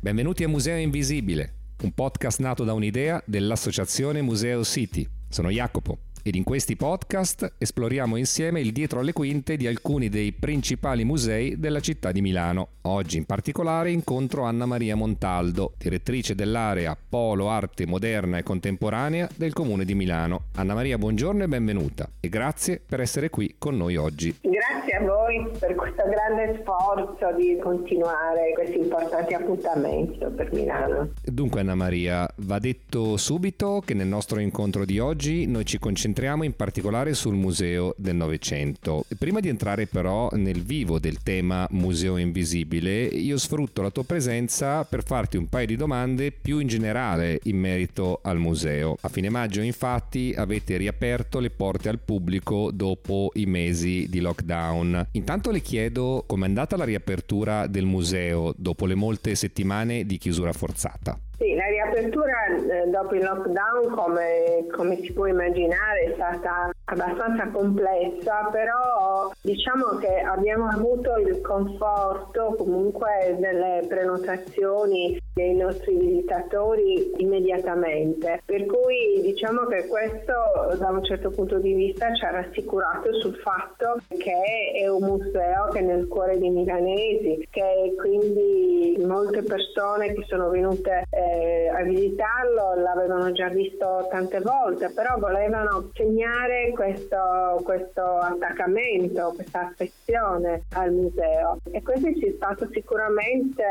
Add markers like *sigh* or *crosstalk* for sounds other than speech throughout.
Benvenuti a Museo Invisibile, un podcast nato da un'idea dell'associazione Museo City. Sono Jacopo ed in questi podcast esploriamo insieme il dietro alle quinte di alcuni dei principali musei della città di Milano. Oggi in particolare incontro Anna Maria Montaldo, direttrice dell'area Polo Arte Moderna e Contemporanea del Comune di Milano. Anna Maria, buongiorno e benvenuta e grazie per essere qui con noi oggi. Grazie a voi per questo grande sforzo di continuare questo importante appuntamento per Milano. Dunque Anna Maria, va detto subito che nel nostro incontro di oggi noi ci concentriamo concentriamo in particolare sul Museo del Novecento. Prima di entrare però nel vivo del tema Museo Invisibile, io sfrutto la tua presenza per farti un paio di domande più in generale in merito al museo. A fine maggio infatti avete riaperto le porte al pubblico dopo i mesi di lockdown. Intanto le chiedo com'è andata la riapertura del museo dopo le molte settimane di chiusura forzata. Sì, la riapertura eh, dopo il lockdown, come, come, si può immaginare, è stata abbastanza complessa, però diciamo che abbiamo avuto il conforto comunque delle prenotazioni dei nostri visitatori immediatamente. Per cui diciamo che questo da un certo punto di vista ci ha rassicurato sul fatto che è un museo che è nel cuore dei milanesi, che quindi molte persone che sono venute eh, a visitarlo l'avevano già visto tante volte, però volevano segnare questo, questo attaccamento, questa affezione al museo. E questo ci è stato sicuramente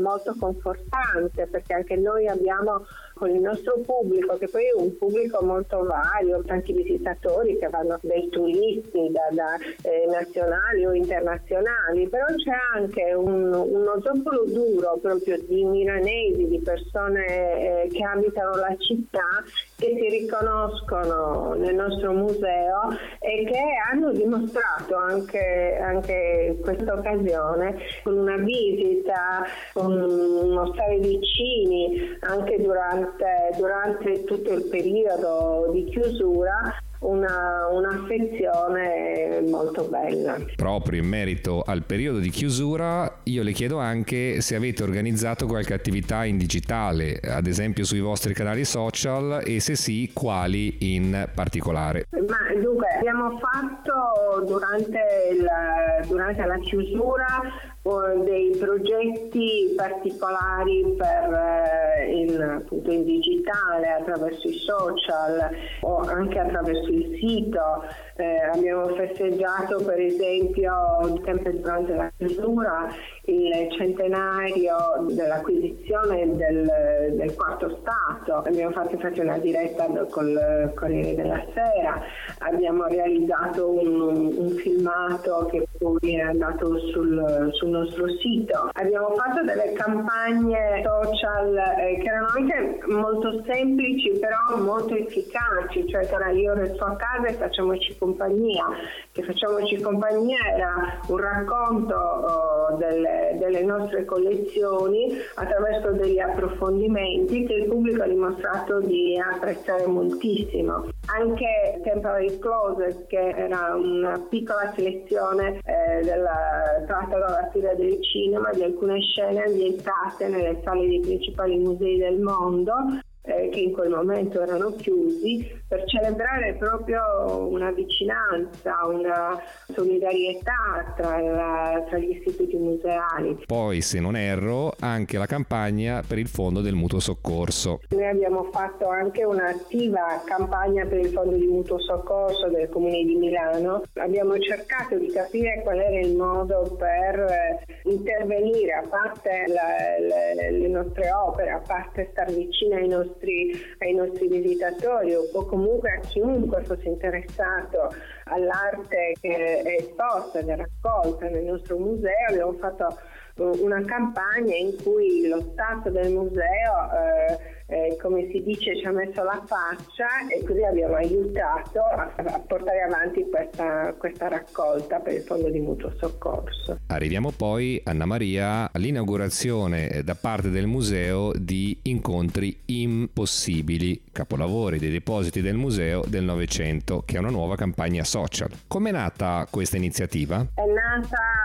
molto confortante confortante perché anche noi abbiamo con il nostro pubblico, che poi è un pubblico molto vario, tanti visitatori che vanno dai turisti da, da eh, nazionali o internazionali, però c'è anche un, uno zoccolo duro proprio di milanesi, di persone eh, che abitano la città che si riconoscono nel nostro museo e che hanno dimostrato anche, anche questa occasione con una visita, con uno stare vicini anche durante, durante tutto il periodo di chiusura una, un'affezione molto bella. Proprio in merito al periodo di chiusura, io le chiedo anche se avete organizzato qualche attività in digitale, ad esempio sui vostri canali social e se sì, quali in particolare. Ma dunque, abbiamo fatto durante la, durante la chiusura dei progetti particolari per il, appunto in digitale attraverso i social o anche attraverso il sito. Eh, abbiamo festeggiato per esempio sempre durante la chiusura il centenario dell'acquisizione del, del quarto Stato. Abbiamo fatto infatti una diretta col Corriere della Sera, abbiamo realizzato un, un filmato che poi è andato sul, sul nostro sito. Abbiamo fatto delle campagne social eh, che erano anche molto semplici però molto efficaci, cioè tra io resto a casa e facciamoci compagnia. Che facciamoci compagnia era un racconto oh, delle, delle nostre collezioni attraverso degli approfondimenti che il pubblico ha dimostrato di apprezzare moltissimo. Anche Temporary Closet, che era una piccola selezione eh, della, tratta dalla storia del cinema di alcune scene ambientate nelle sale dei principali musei del mondo, eh, che in quel momento erano chiusi, per celebrare proprio una vicinanza, una solidarietà tra, la, tra, gli istituti museali. Poi, se non erro, anche la campagna per il fondo del mutuo soccorso. Noi abbiamo fatto anche un'attiva campagna per il fondo di mutuo soccorso del Comune di Milano. Abbiamo cercato di capire qual era il modo per eh, intervenire, a parte la, la, le nostre opere, a parte star vicino ai nostri nostri, ai nostri visitatori o comunque a chiunque fosse interessato all'arte che è esposta ed è raccolta nel nostro museo. Abbiamo fatto una campagna in cui lo stato del museo eh, eh, come si dice, ci ha messo la faccia e così abbiamo aiutato a, a portare avanti questa, questa, raccolta per il Fondo di Mutuo Soccorso. Arriviamo poi, Anna Maria, all'inaugurazione eh, da parte del museo di Incontri Impossibili, capolavori dei depositi del museo del Novecento, che è una nuova campagna social. Com'è nata questa iniziativa? È nata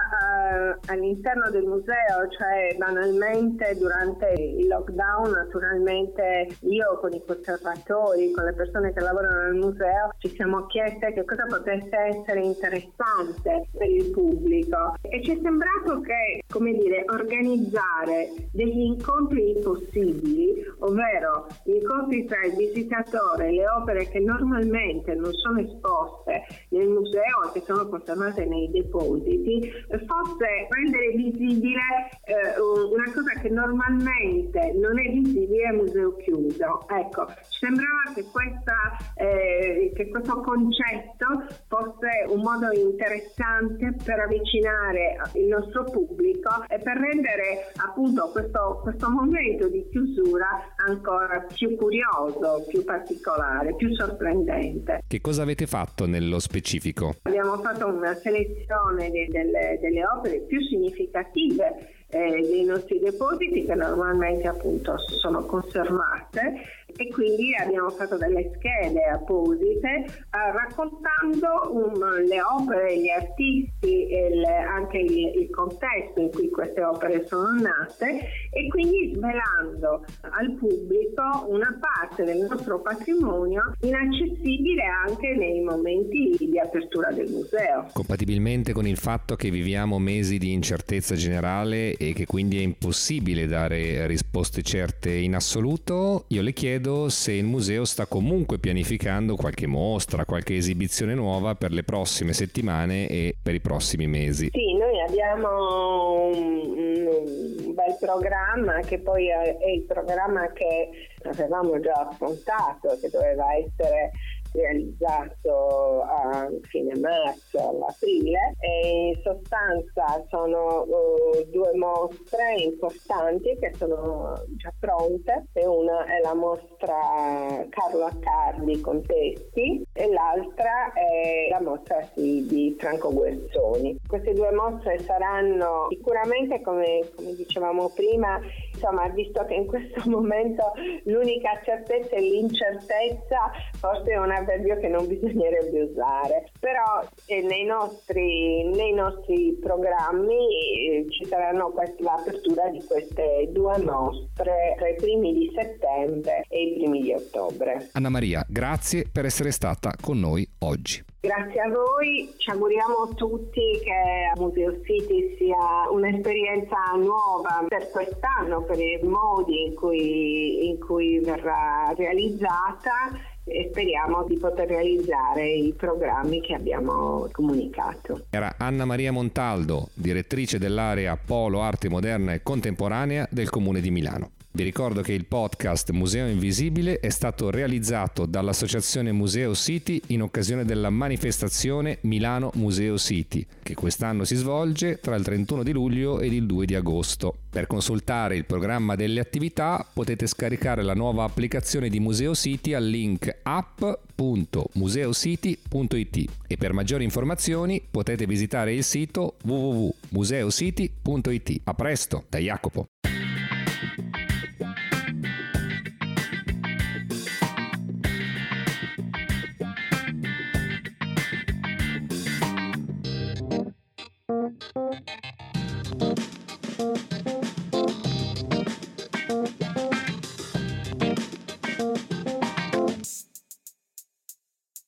uh, all'interno del museo, cioè banalmente durante il lockdown naturalmente io con i conservatori, con le persone che lavorano nel museo, ci siamo chieste che cosa potesse essere interessante per il pubblico. E ci è sembrato che, come dire, organizzare degli incontri impossibili, ovvero incontri tra il visitatore e le opere che normalmente non sono esposte nel museo e che sono conservate nei depositi, fosse rendere visibile eh, una cosa che normalmente non è visibile al museo chiuso. Ecco, ci sembrava che, questa, eh, che questo concetto fosse un modo interessante per avvicinare il nostro pubblico e per rendere appunto questo, questo momento di chiusura ancora più curioso, più particolare, più sorprendente. Che cosa avete fatto nello specifico? Abbiamo fatto una selezione de, delle, delle opere più significative eh, dei nostri depositi che normalmente appunto sono conservate e quindi abbiamo fatto delle schede apposite eh, raccontando um, le opere, gli artisti e il, anche il, il, contesto in cui queste opere sono nate e quindi svelando al pubblico una parte del nostro patrimonio inaccessibile anche nei momenti di apertura del museo. Compatibilmente con il fatto che viviamo mesi di incertezza generale e che quindi è impossibile dare risposte certe in assoluto, io le chiedo chiedo se il museo sta comunque pianificando qualche mostra, qualche esibizione nuova per le prossime settimane e per i prossimi mesi. Sì, noi abbiamo un, bel programma che poi è il programma che avevamo già affrontato, che doveva essere realizzato a fine marzo, all'aprile e in sostanza sono uh, due mostre importanti che sono già pronte e una è la mostra Carlo Accardi Contesti e l'altra è la mostra sì, di Franco Guerzoni. Queste due mostre saranno sicuramente come, come dicevamo prima insomma visto che in questo *laughs* momento l'unica certezza è l'incertezza forse è una avverbio che non bisognerebbe usare, però eh, nei, nostri, nei, nostri, programmi eh, ci saranno quest- l'apertura di queste due mostre tra i primi di settembre e i primi di ottobre. Anna Maria, grazie per essere stata con noi oggi. Grazie a voi, ci auguriamo tutti che Museo City sia un'esperienza nuova per quest'anno, per i modi in cui, in cui verrà realizzata e speriamo di poter realizzare i programmi che abbiamo comunicato. Era Anna Maria Montaldo, direttrice dell'area Polo Arte Moderna e Contemporanea del Comune di Milano. Vi ricordo che il podcast Museo Invisibile è stato realizzato dall'Associazione Museo City in occasione della manifestazione Milano Museo City, che quest'anno si svolge tra il 31 di luglio ed il 2 di agosto. Per consultare il programma delle attività potete scaricare la nuova applicazione di Museo City al link app.museocity.it e per maggiori informazioni potete visitare il sito www.museocity.it. A presto, da Jacopo.